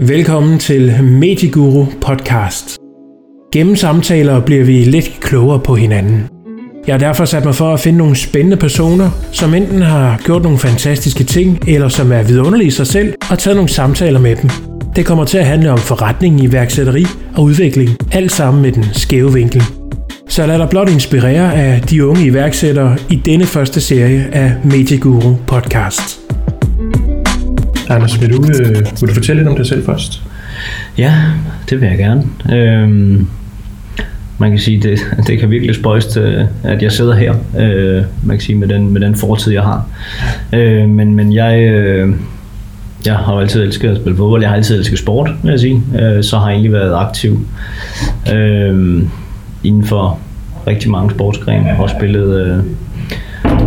Velkommen til Medieguru podcast. Gennem samtaler bliver vi lidt klogere på hinanden. Jeg har derfor sat mig for at finde nogle spændende personer, som enten har gjort nogle fantastiske ting, eller som er vidunderlige i sig selv, og taget nogle samtaler med dem. Det kommer til at handle om forretning, iværksætteri og udvikling, alt sammen med den skæve vinkel. Så lad dig blot inspirere af de unge iværksættere i denne første serie af Medieguru podcast. Anders, vil du, øh, vil du fortælle lidt om dig selv først? Ja, det vil jeg gerne. Øhm, man kan sige, det, det kan virkelig spøjst, øh, at jeg sidder her, øh, man kan sige, med den, med den fortid, jeg har. Øh, men, men jeg, øh, jeg har altid elsket at spille fodbold, jeg har altid elsket sport, vil jeg sige. Øh, så har jeg egentlig været aktiv øh, inden for rigtig mange sportsgrene, og spillet... Øh,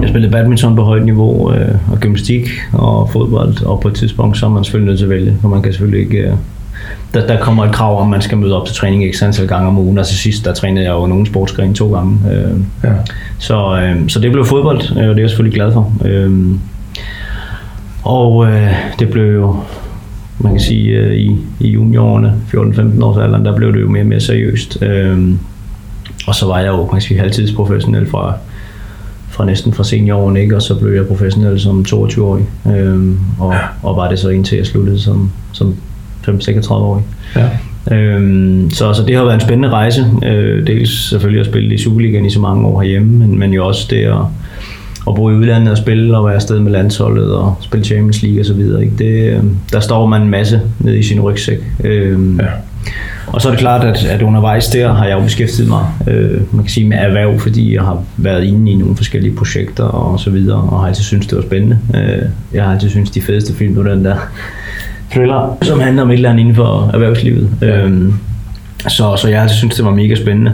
jeg spillede badminton på højt niveau, øh, og gymnastik og fodbold, og på et tidspunkt så er man selvfølgelig nødt til at vælge, for man kan selvfølgelig ikke... Øh, der, der kommer et krav om, at man skal møde op til træning ikke antal gange om ugen, og til sidst, der trænede jeg jo nogen sportsgren to gange. Øh, ja. så, øh, så det blev fodbold, øh, og det er jeg selvfølgelig glad for. Øh, og øh, det blev jo, man kan sige, øh, i, i juniorårene, 14-15 års alderen, der blev det jo mere og mere seriøst. Øh, og så var jeg jo, man kan sige, halvtidsprofessionel fra fra næsten fra seniorårene, ikke? og så blev jeg professionel som 22-årig, øhm, og, og var det så indtil jeg sluttede som, som 35-årig. Ja. Øhm, så, så det har været en spændende rejse. Øh, dels selvfølgelig at spille i Superligaen i så mange år herhjemme, men, men jo også det at, at bo i udlandet og spille og være afsted med landsholdet og spille Champions League og så videre. Ikke? Det, øh, der står man en masse ned i sin rygsæk. Øhm, ja. Og så er det klart, at, at undervejs der har jeg jo beskæftiget mig øh, man kan sige, med erhverv, fordi jeg har været inde i nogle forskellige projekter og så videre, og har altid syntes, det var spændende. Øh, jeg har altid syntes, de fedeste film var den der thriller, som handler om et eller andet inden for erhvervslivet. Ja. Øh, så, så jeg har altid syntes, det var mega spændende.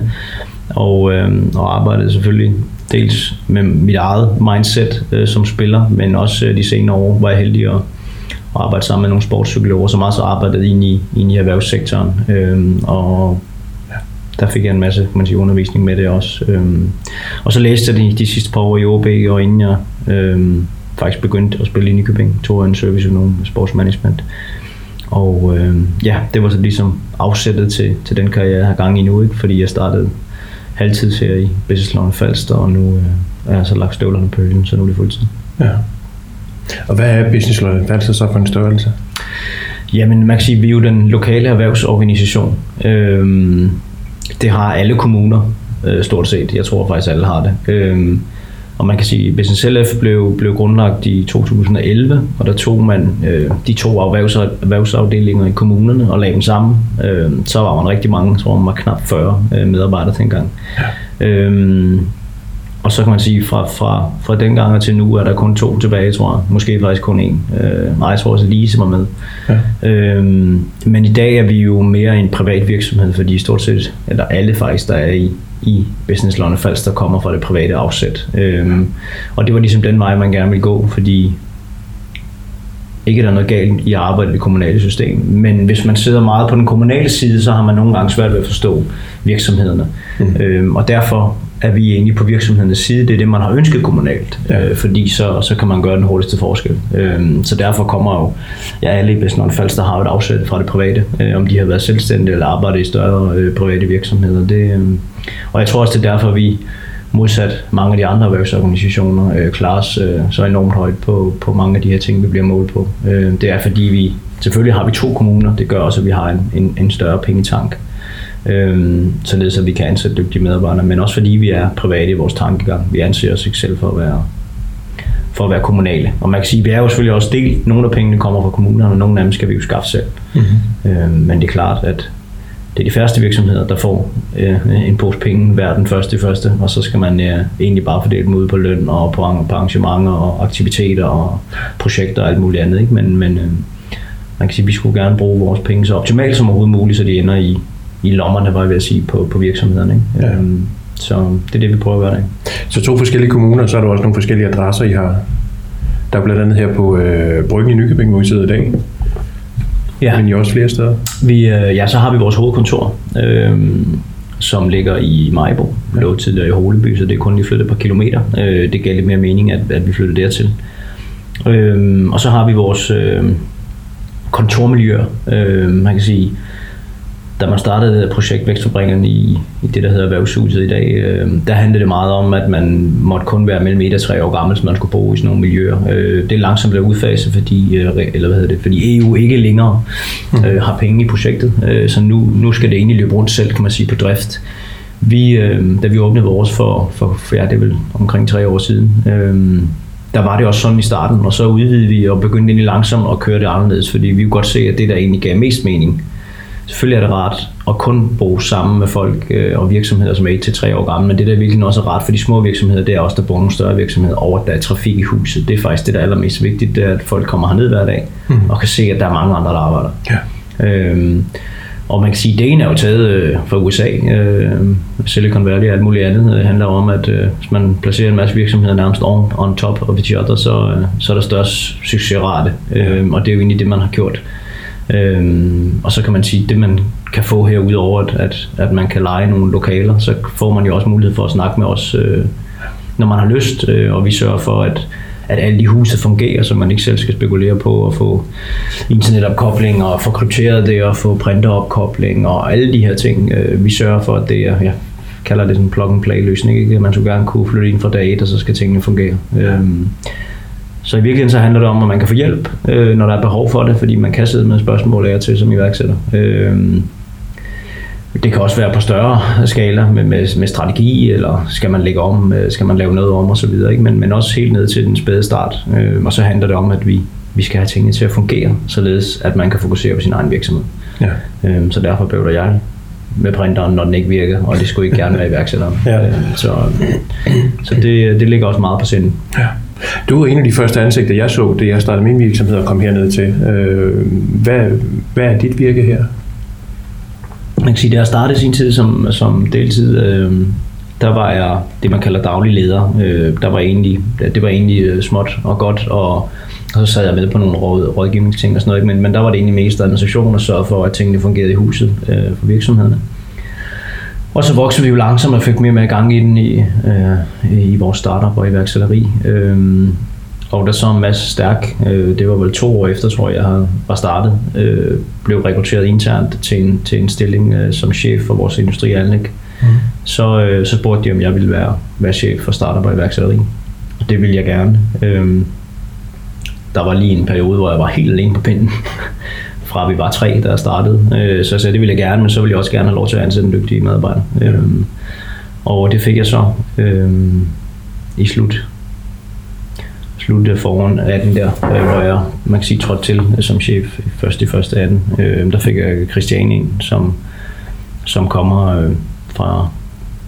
Og, øh, og arbejdede selvfølgelig dels med mit eget mindset øh, som spiller, men også øh, de senere år var jeg heldig at og arbejde sammen med nogle sportspsykologer, som også arbejdede ind i, ind i erhvervssektoren. Øhm, og ja, der fik jeg en masse man siger, undervisning med det også. Øhm, og så læste jeg de, de sidste par år i OB, og inden jeg øhm, faktisk begyndte at spille i Nykøbing, tog jeg en service nogle sportsmanagement. Og øh, ja, det var så ligesom afsættet til, til den karriere, jeg har gang i nu, ikke? fordi jeg startede halvtids her i Business Falster, og nu øh, er jeg så lagt støvlerne på hylden, så nu er det fuldtid. Ja. Og hvad er Business Loyal? Hvad er det så for en størrelse? Jamen, man kan sige, at vi er jo den lokale erhvervsorganisation. Øhm, det har alle kommuner, øh, stort set. Jeg tror faktisk, alle har det. Øhm, og man kan sige, at Business LF blev, blev grundlagt i 2011, og der tog man øh, de to erhvervs, erhvervsafdelinger i kommunerne og lagde dem sammen. Øh, så var man rigtig mange, jeg tror man var knap 40 øh, medarbejdere dengang. Ja. Øh, og så kan man sige, fra, fra, fra den gang til nu er der kun to tilbage, tror jeg. Måske faktisk kun en. Øh, nej, jeg tror også, Lise var med. Ja. Øhm, men i dag er vi jo mere en privat virksomhed, fordi stort set, eller alle faktisk, der er i, i Business Lone Falster, kommer fra det private afsæt. Øhm, og det var ligesom den vej, man gerne ville gå, fordi ikke der er noget galt i at arbejde i det kommunale system, men hvis man sidder meget på den kommunale side, så har man nogle gange svært ved at forstå virksomhederne. Mm. Øhm, og derfor er vi egentlig på virksomhedernes side. Det er det, man har ønsket kommunalt, ja. øh, fordi så, så kan man gøre den hurtigste forskel. Øh, så derfor kommer jo, ja, alle i Bestnånd Falster har et afsæt fra det private, øh, om de har været selvstændige eller arbejdet i større øh, private virksomheder. Det, øh, og jeg tror også, det er derfor, vi modsat mange af de andre erhvervsorganisationer øh, klarer os øh, så enormt højt på, på mange af de her ting, vi bliver målt på. Øh, det er fordi vi, selvfølgelig har vi to kommuner, det gør også, at vi har en, en, en større pengetank øhm, således at vi kan ansætte dygtige medarbejdere, men også fordi vi er private i vores tankegang. Vi anser os ikke selv for at være for at være kommunale. Og man kan sige, at vi er jo selvfølgelig også delt. Nogle af pengene kommer fra kommunerne, og nogle af dem skal vi jo skaffe selv. Mm-hmm. Øhm, men det er klart, at det er de færreste virksomheder, der får øh, en pose penge hver den første i første, og så skal man øh, egentlig bare fordele dem ud på løn og på, på arrangementer og aktiviteter og projekter og alt muligt andet. Ikke? Men, men øh, man kan sige, at vi skulle gerne bruge vores penge så optimalt som overhovedet muligt, så de ender i, i lommerne, var jeg ved at sige, på, på virksomhederne. Ikke? Ja. Øhm, så det er det, vi prøver at gøre. Ikke? Så to forskellige kommuner, så er der også nogle forskellige adresser, I har. Der er blandt andet her på øh, Bryggen i Nykøbing, hvor vi sidder i dag. Ja. Men I også flere steder? Vi, øh, ja, så har vi vores hovedkontor, øh, som ligger i Majbo. Ja. Lå tidligere i Holeby, så det er kun lige flyttet et par kilometer. Øh, det gav lidt mere mening, at, at vi flyttede dertil. Øh, og så har vi vores... Øh, kontormiljøer. Øh, man kan sige, da man startede det projekt Vækstfabrikken i, i det, der hedder Erhvervshuset i dag, øh, der handlede det meget om, at man måtte kun være mellem 1 og 3 år gammel, så man skulle bo i sådan nogle miljøer. Øh, det er langsomt blevet udfaset, fordi, øh, eller hvad hedder det, fordi EU ikke længere mm. øh, har penge i projektet, øh, så nu, nu skal det egentlig løbe rundt selv, kan man sige, på drift. Vi, øh, da vi åbnede vores for, for, for ja, det er vel omkring tre år siden, øh, der var det også sådan i starten, og så udvidede vi og begyndte egentlig langsomt at køre det anderledes, fordi vi kunne godt se, at det der egentlig gav mest mening, Selvfølgelig er det rart at kun bo sammen med folk øh, og virksomheder, som er 1 til 3 år gamle, men det der er virkelig også rart for de små virksomheder, det er også, der bor nogle større virksomheder, og at der er trafik i huset. Det er faktisk det, der er allermest vigtigt, det er, at folk kommer herned hver dag, mm. og kan se, at der er mange andre, der arbejder. Ja. Øhm, og man kan sige, at det ene er jo taget øh, fra USA. Øh, Silicon Valley og alt muligt andet Det handler om, at øh, hvis man placerer en masse virksomheder nærmest on, on top of each other, så, øh, så er der størst succesrate. Øh, og det er jo egentlig det, man har gjort. Øhm, og så kan man sige, det man kan få her, udover at, at, at man kan lege nogle lokaler, så får man jo også mulighed for at snakke med os, øh, når man har lyst, øh, og vi sørger for, at, at alle de huse fungerer, så man ikke selv skal spekulere på at få internetopkobling og få krypteret det og få printeropkobling og alle de her ting. Øh, vi sørger for, at det er, ja, kalder det sådan en plug-and-play løsning, ikke? man skulle gerne kunne flytte ind fra dag 1, og så skal tingene fungere. Ja. Øhm, så i virkeligheden så handler det om, at man kan få hjælp, øh, når der er behov for det, fordi man kan sidde med spørgsmål af til som iværksætter. Øh, det kan også være på større skala med, med, med strategi, eller skal man lægge om, øh, skal man lave noget om osv., ikke? Men, men også helt ned til den spæde start. Øh, og så handler det om, at vi, vi skal have tingene til at fungere, således at man kan fokusere på sin egen virksomhed. Ja. Øh, så derfor blev jeg med printeren, når den ikke virker, og det skulle ikke gerne være iværksætteren. Ja. Øh, så så det, det ligger også meget på sinden. Ja. Du er en af de første ansigter, jeg så, da jeg startede min virksomhed og kom herned til. Øh, hvad, hvad er dit virke her? Man kan sige, da jeg startede sin tid som, som deltid, øh, der var jeg det, man kalder daglig leder. Øh, der var egentlig, det var egentlig øh, småt og godt, og, og så sad jeg med på nogle råd, rådgivningsting og sådan noget, men, men der var det egentlig mest administration og sørge for, at tingene fungerede i huset øh, for virksomhederne. Og så voksede vi jo langsomt og fik mere med gang i den i, øh, i vores startup og iværksætteri. Øh, og der så en masse stærk, øh, det var vel to år efter, tror jeg, jeg var startet, øh, blev rekrutteret internt til en, til en stilling øh, som chef for vores industrianlæg. Mm. Så, øh, så spurgte de, om jeg ville være, være chef for startup og iværksætteri. Og det ville jeg gerne. Øh, der var lige en periode, hvor jeg var helt alene på pinden fra vi var tre, der startede. Øh, så jeg sagde, det ville jeg gerne, men så ville jeg også gerne have lov til at ansætte en dygtig medarbejder. Øhm, og det fik jeg så øhm, i slut slut foran 18 der, øh, hvor jeg, man kan sige, trådte til som chef først i første 18. Øh, der fik jeg Christian ind, som, som kommer øh, fra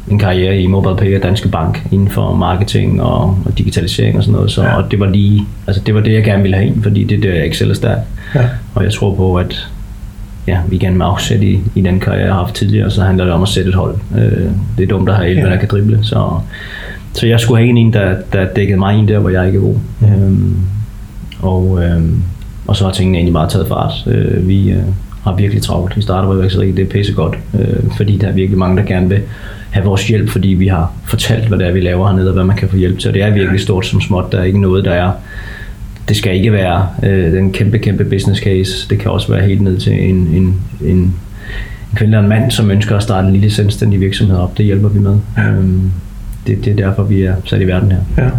en karriere i MobilePay og Danske Bank inden for marketing og, og digitalisering og sådan noget. Så, ja. Og det var lige, altså det var det, jeg gerne ville have ind, fordi det er der, jeg exceller stærkt. Ja. Og jeg tror på, at ja, vi gerne med afsæt i, i den karriere, jeg har haft tidligere, så handler det om at sætte et hold. Øh, det er dumt at have 11, ja. der kan drible. Så, så jeg skulle have en, der, der dækkede mig ind der, hvor jeg ikke er god. Ja. Øhm, og, øhm, og så har tingene egentlig bare taget fart. Øh, vi øh, har virkelig travlt. Vi starter på iværksætteri, det er pisse godt, øh, fordi der er virkelig mange, der gerne vil have vores hjælp, fordi vi har fortalt, hvad det er, vi laver hernede, og hvad man kan få hjælp til. Og det er virkelig stort som småt. Der er ikke noget, der er det skal ikke være øh, den kæmpe, kæmpe business case. Det kan også være helt ned til en, en, en, en kvinde eller en mand, som ønsker at starte en lille selvstændig virksomhed op. Det hjælper vi med. Ja. Øhm, det, det er derfor, vi er sat i verden her. Ja.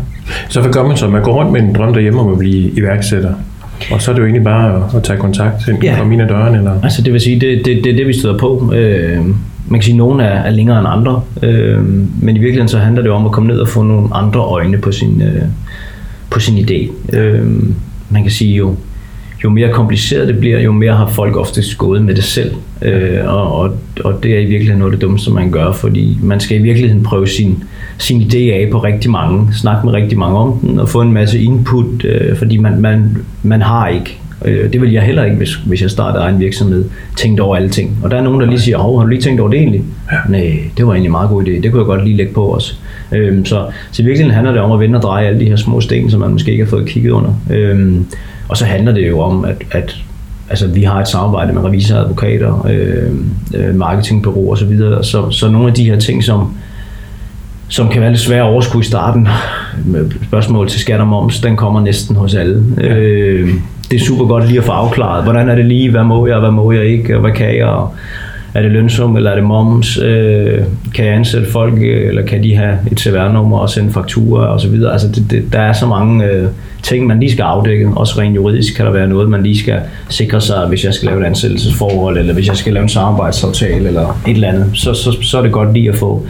Så hvad gør man så? Man går rundt med en drøm derhjemme om at blive iværksætter. Og så er det jo egentlig bare at, at tage kontakt til ja. mine døren? Eller? Altså det vil sige, det er det, det, det, vi støder på. Øh, man kan sige, at nogle er, er længere end andre. Øh, men i virkeligheden så handler det om at komme ned og få nogle andre øjne på sin, øh, på sin idé. Øh, man kan sige jo, jo mere kompliceret det bliver, jo mere har folk ofte gået med det selv. Øh, og, og, og det er i virkeligheden noget af det dummeste, man gør, fordi man skal i virkeligheden prøve sin, sin idé af på rigtig mange, snakke med rigtig mange om den, og få en masse input, øh, fordi man, man, man har ikke Øh, det vil jeg heller ikke, hvis, hvis jeg startede egen virksomhed, tænkt over alle ting. Og der er nogen, der lige siger, har du lige tænkt over det egentlig? Ja. Nej, det var egentlig en meget god idé. Det kunne jeg godt lige lægge på os. Øhm, så, så i virkeligheden handler det om at vende og dreje alle de her små sten, som man måske ikke har fået kigget under. Øhm, og så handler det jo om, at, at altså, vi har et samarbejde med revisorer, advokater, øh, øh, marketingbureauer osv., så, så nogle af de her ting, som som kan være lidt svært at overskue i starten. Med spørgsmål til skat og moms, den kommer næsten hos alle. Ja. Øh, det er super godt lige at få afklaret, hvordan er det lige, hvad må jeg, hvad må jeg ikke, og hvad kan jeg, og er det lønsum, eller er det moms? Øh, kan jeg ansætte folk, eller kan de have et CVR-nummer og sende fakturer og så videre? Altså, det, det, der er så mange øh, ting, man lige skal afdække. Også rent juridisk kan der være noget, man lige skal sikre sig, hvis jeg skal lave et ansættelsesforhold, eller hvis jeg skal lave en samarbejdsaftale, eller et eller andet. Så, så, så er det godt lige at få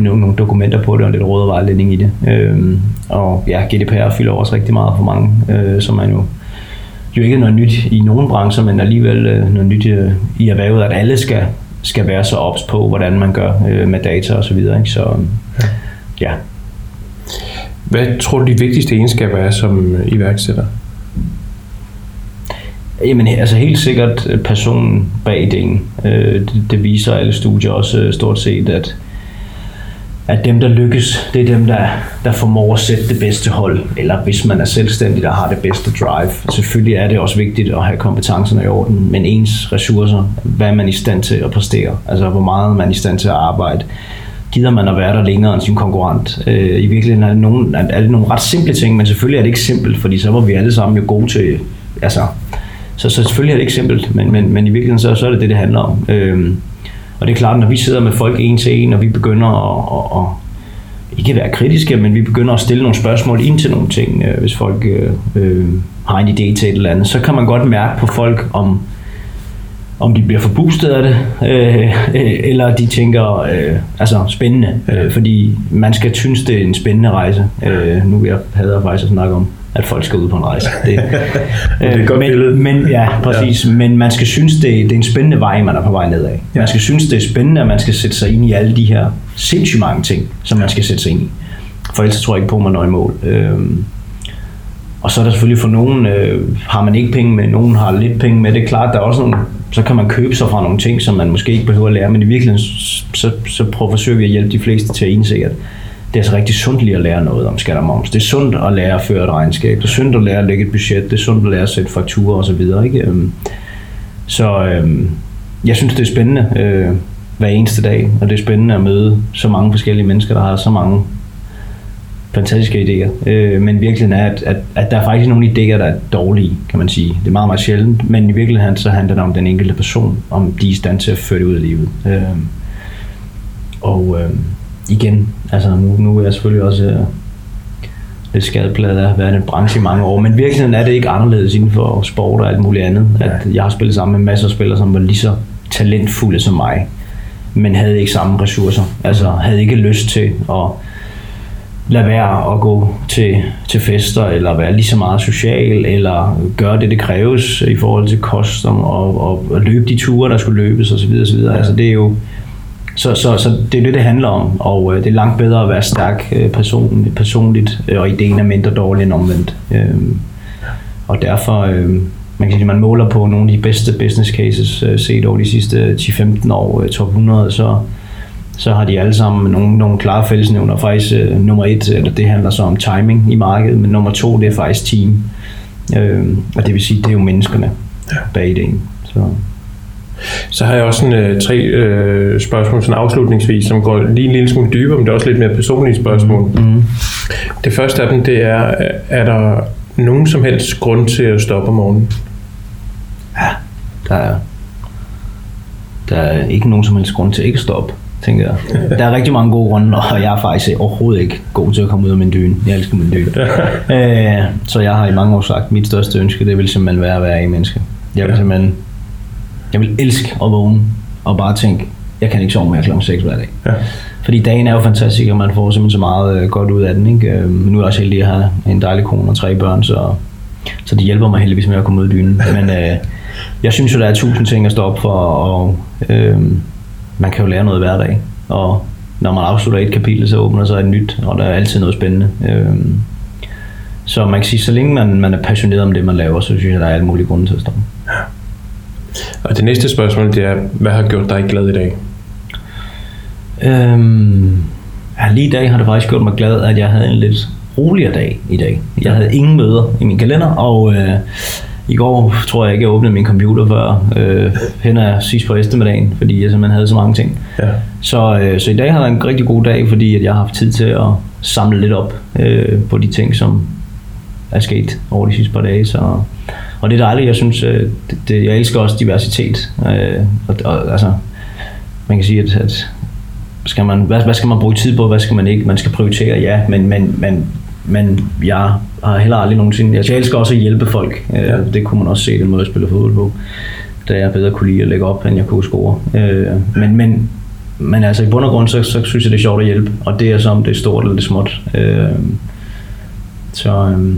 nogle, nogle dokumenter på det, og lidt råd og vejledning i det. Øh, og ja, GDPR fylder også rigtig meget for mange, øh, som man jo jo ikke noget nyt i nogen brancher, men alligevel øh, noget nyt øh, i erhvervet, at alle skal, skal være så ops på, hvordan man gør øh, med data og så videre. Ikke? Så ja. Hvad tror du de vigtigste egenskaber er som iværksætter? Jamen altså helt sikkert personen bag ideen. Det, det viser alle studier også stort set, at at dem, der lykkes, det er dem, der, der formår at sætte det bedste hold, eller hvis man er selvstændig, der har det bedste drive. Selvfølgelig er det også vigtigt at have kompetencerne i orden, men ens ressourcer, hvad er man i stand til at præstere, altså hvor meget er man i stand til at arbejde, gider man at være der længere end sin konkurrent. Øh, I virkeligheden er det, nogle, er det nogle ret simple ting, men selvfølgelig er det ikke simpelt, fordi så var vi alle sammen jo gode til, altså, så, så selvfølgelig er det ikke simpelt, men, men, men i virkeligheden så, så er det det, det handler om. Øh, og det er klart, når vi sidder med folk en til en, og vi begynder at, at, at ikke være kritiske, men vi begynder at stille nogle spørgsmål ind til nogle ting, øh, hvis folk øh, øh, har en idé til et eller andet, så kan man godt mærke på folk, om, om de bliver forboostet af det, øh, øh, eller de tænker, øh, altså spændende, øh, fordi man skal synes, det er en spændende rejse. Øh, nu vil jeg hader faktisk at snakke om at folk skal ud på en rejse. Det, det er et godt men, billede. Men, ja, præcis. Ja. Men man skal synes, det, det er en spændende vej, man er på vej nedad. Ja. Man skal synes, det er spændende, at man skal sætte sig ind i alle de her sindssygt mange ting, som man skal sætte sig ind i. For ellers tror jeg ikke på, at man når i mål. Øhm, og så er der selvfølgelig for nogen, øh, har man ikke penge med, nogen har lidt penge med. Det er klart, der er også nogle, så kan man købe sig fra nogle ting, som man måske ikke behøver at lære, men i virkeligheden, så, så prøver forsøger vi at hjælpe de fleste til at indse, at det er så rigtig sundt lige at lære noget om skat og moms. Det er sundt at lære at føre et regnskab. Det er sundt at lære at lægge et budget. Det er sundt at lære at sætte fakturer osv. Ikke? Øhm, så øh, jeg synes, det er spændende øh, hver eneste dag, og det er spændende at møde så mange forskellige mennesker, der har så mange fantastiske idéer. Øh, men virkeligheden er, at, at, at der er faktisk nogle idéer, der er dårlige, kan man sige. Det er meget, meget sjældent, men i virkeligheden så handler det om den enkelte person, om de er i stand til at føre det ud af livet. Øh, og øh, igen, altså nu, nu er jeg selvfølgelig også uh, lidt skadepladet af at være i den branche i mange år, men virkeligheden er det ikke anderledes inden for sport og alt muligt andet. Ja. At jeg har spillet sammen med masser af spillere, som var lige så talentfulde som mig, men havde ikke samme ressourcer. Altså havde ikke lyst til at lade være at gå til, til fester, eller være lige så meget social, eller gøre det, det kræves i forhold til kost, og, og, og løbe de ture, der skulle løbes osv. osv. Ja. Altså det er jo så, så, så det er det, det handler om, og øh, det er langt bedre at være stærk øh, person, personligt, øh, og ideen er mindre dårlig end omvendt. Øh, og derfor, øh, man kan sige, man måler på nogle af de bedste business cases øh, set over de sidste 10-15 år, øh, top 100, så, så har de alle sammen nogle, nogle klare fællesnævner. Faktisk øh, nummer et, eller det handler så om timing i markedet, men nummer to, det er faktisk team. Øh, og det vil sige, det er jo menneskerne bag ideen. Så. Så har jeg også sådan, øh, tre øh, spørgsmål sådan afslutningsvis, som går lige en lille smule dybere, men det er også lidt mere personlige spørgsmål. Mm. Det første af dem, det er, er der nogen som helst grund til at stoppe om morgenen? Ja, der er, der er ikke nogen som helst grund til at ikke stoppe tænker jeg. Der er rigtig mange gode grunde, og jeg er faktisk overhovedet ikke god til at komme ud af min dyne. Jeg elsker min dyne. øh, så jeg har i mange år sagt, at mit største ønske, det vil simpelthen være at være i menneske. Jeg vil simpelthen jeg vil elske at vågne og bare tænke, jeg kan ikke sove mere kl. 6 hver dag. Ja. Fordi dagen er jo fantastisk, og man får simpelthen så meget øh, godt ud af den. Ikke? Øh, nu er jeg også heldig at have en dejlig kone og tre børn, så, så det hjælper mig heldigvis med at komme ud af dynen. Men øh, jeg synes jo, der er tusind ting at stå op for, og øh, man kan jo lære noget hver dag. Og når man afslutter et kapitel, så åbner sig et nyt, og der er altid noget spændende. Øh, så man kan sige, så længe man, man er passioneret om det, man laver, så synes jeg, der er alle mulige grunde til at stoppe. Og det næste spørgsmål, det er, hvad har gjort dig glad i dag? Øhm, ja, lige i dag har det faktisk gjort mig glad, at jeg havde en lidt roligere dag i dag. Jeg havde ingen møder i min kalender, og øh, i går tror jeg ikke, jeg åbnede min computer før øh, hen ad sidst på eftermiddagen, fordi jeg simpelthen havde så mange ting. Ja. Så, øh, så i dag har været en rigtig god dag, fordi at jeg har haft tid til at samle lidt op øh, på de ting, som er sket over de sidste par dage. Så, og det er dejligt, jeg synes, øh, det, det, jeg elsker også diversitet. Øh, og, og, altså, man kan sige, at, at skal man, hvad, hvad skal man bruge tid på, hvad skal man ikke? Man skal prioritere, ja, men, men, men, men jeg har heller aldrig nogensinde... Altså, jeg elsker også at hjælpe folk. Øh, ja. Det kunne man også se, den måde jeg spiller fodbold på. Da jeg bedre kunne lide at lægge op, end jeg kunne score. Øh, men, men, men altså i bund og grund, så, så synes jeg, det er sjovt at hjælpe. Og det er så, om det er stort eller det er småt. Øh, så øh,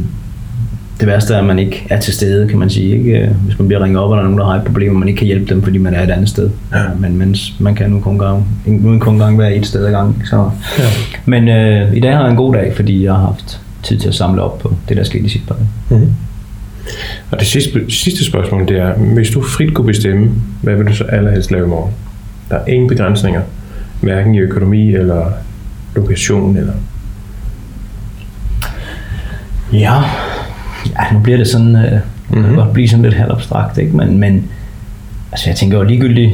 det værste er, at man ikke er til stede, kan man sige. Ikke? Hvis man bliver ringet op, og der er nogen, der har et problem, og man ikke kan hjælpe dem, fordi man er et andet sted. Ja. Men mens man kan nu kun gang, nu kun gang være et sted ad gang. Så. Ja. Men øh, i dag har jeg en god dag, fordi jeg har haft tid til at samle op på det, der skete i sidste par mm-hmm. Og det sidste, sidste spørgsmål, det er, hvis du frit kunne bestemme, hvad vil du så allerhelst lave i morgen? Der er ingen begrænsninger, hverken i økonomi eller lokation eller... Ja, ja nu bliver det sådan, øh, mm-hmm. det godt blive sådan lidt halvabstrakt, ikke? Men, men altså jeg tænker jo ligegyldigt,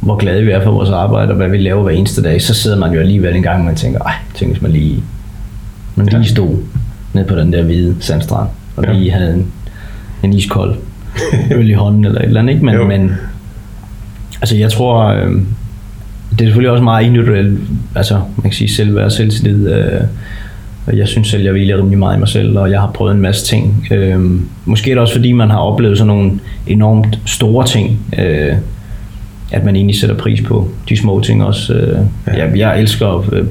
hvor glade vi er for vores arbejde, og hvad vi laver hver eneste dag, så sidder man jo alligevel en gang, og man tænker, ej, tænk hvis man lige, man lige stod ned på den der hvide sandstrand, og ja. lige havde en, en iskold øl i hånden, eller et eller andet, ikke? Men, men altså jeg tror, øh, det er selvfølgelig også meget individuelt, altså man kan sige selvværd, selvtillid, øh, jeg synes selv, jeg hviler rimelig meget i mig selv, og jeg har prøvet en masse ting. Øh, måske er det også fordi, man har oplevet sådan nogle enormt store ting, øh, at man egentlig sætter pris på de små ting også. Øh, ja. jeg, jeg elsker øh,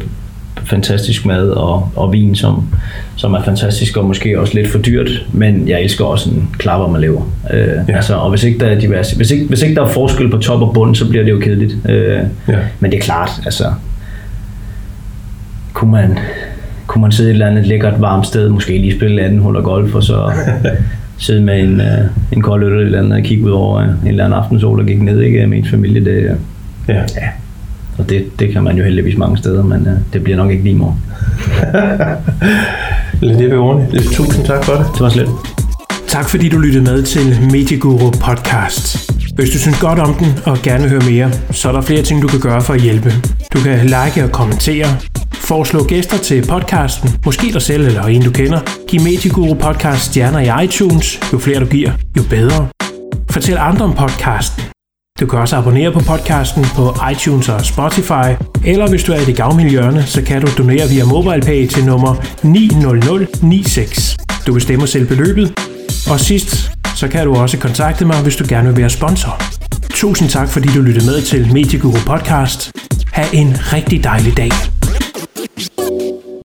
fantastisk mad og, og vin, som, som er fantastisk og måske også lidt for dyrt, men jeg elsker også en klapper man lever. Øh, ja. altså, og hvis ikke, der er diverse, hvis, ikke, hvis ikke der er forskel på top og bund, så bliver det jo kedeligt. Øh, ja. Men det er klart, altså, kunne man, kunne man sidde et eller andet lækkert varmt sted, måske lige spille 18 huller golf, og så sidde med en, uh, en kold øl eller, eller andet og kigge ud over en eller anden aftensol, der gik ned ikke, med en familie. Det, ja. ja. Og det, det kan man jo heldigvis mange steder, men uh, det bliver nok ikke lige morgen. Lad det være ordentligt. Tusind tak for det. Det var slet. Tak fordi du lyttede med til Medieguru Podcast. Hvis du synes godt om den og gerne vil høre mere, så er der flere ting, du kan gøre for at hjælpe. Du kan like og kommentere, Foreslå gæster til podcasten, måske dig selv eller en du kender. Giv Medieguru Podcast stjerner i iTunes. Jo flere du giver, jo bedre. Fortæl andre om podcasten. Du kan også abonnere på podcasten på iTunes og Spotify, eller hvis du er i det gavmilde hjørne, så kan du donere via MobilePay til nummer 90096. Du bestemmer selv beløbet. Og sidst, så kan du også kontakte mig, hvis du gerne vil være sponsor. Tusind tak, fordi du lyttede med til Medieguru Podcast. Ha' en rigtig dejlig dag.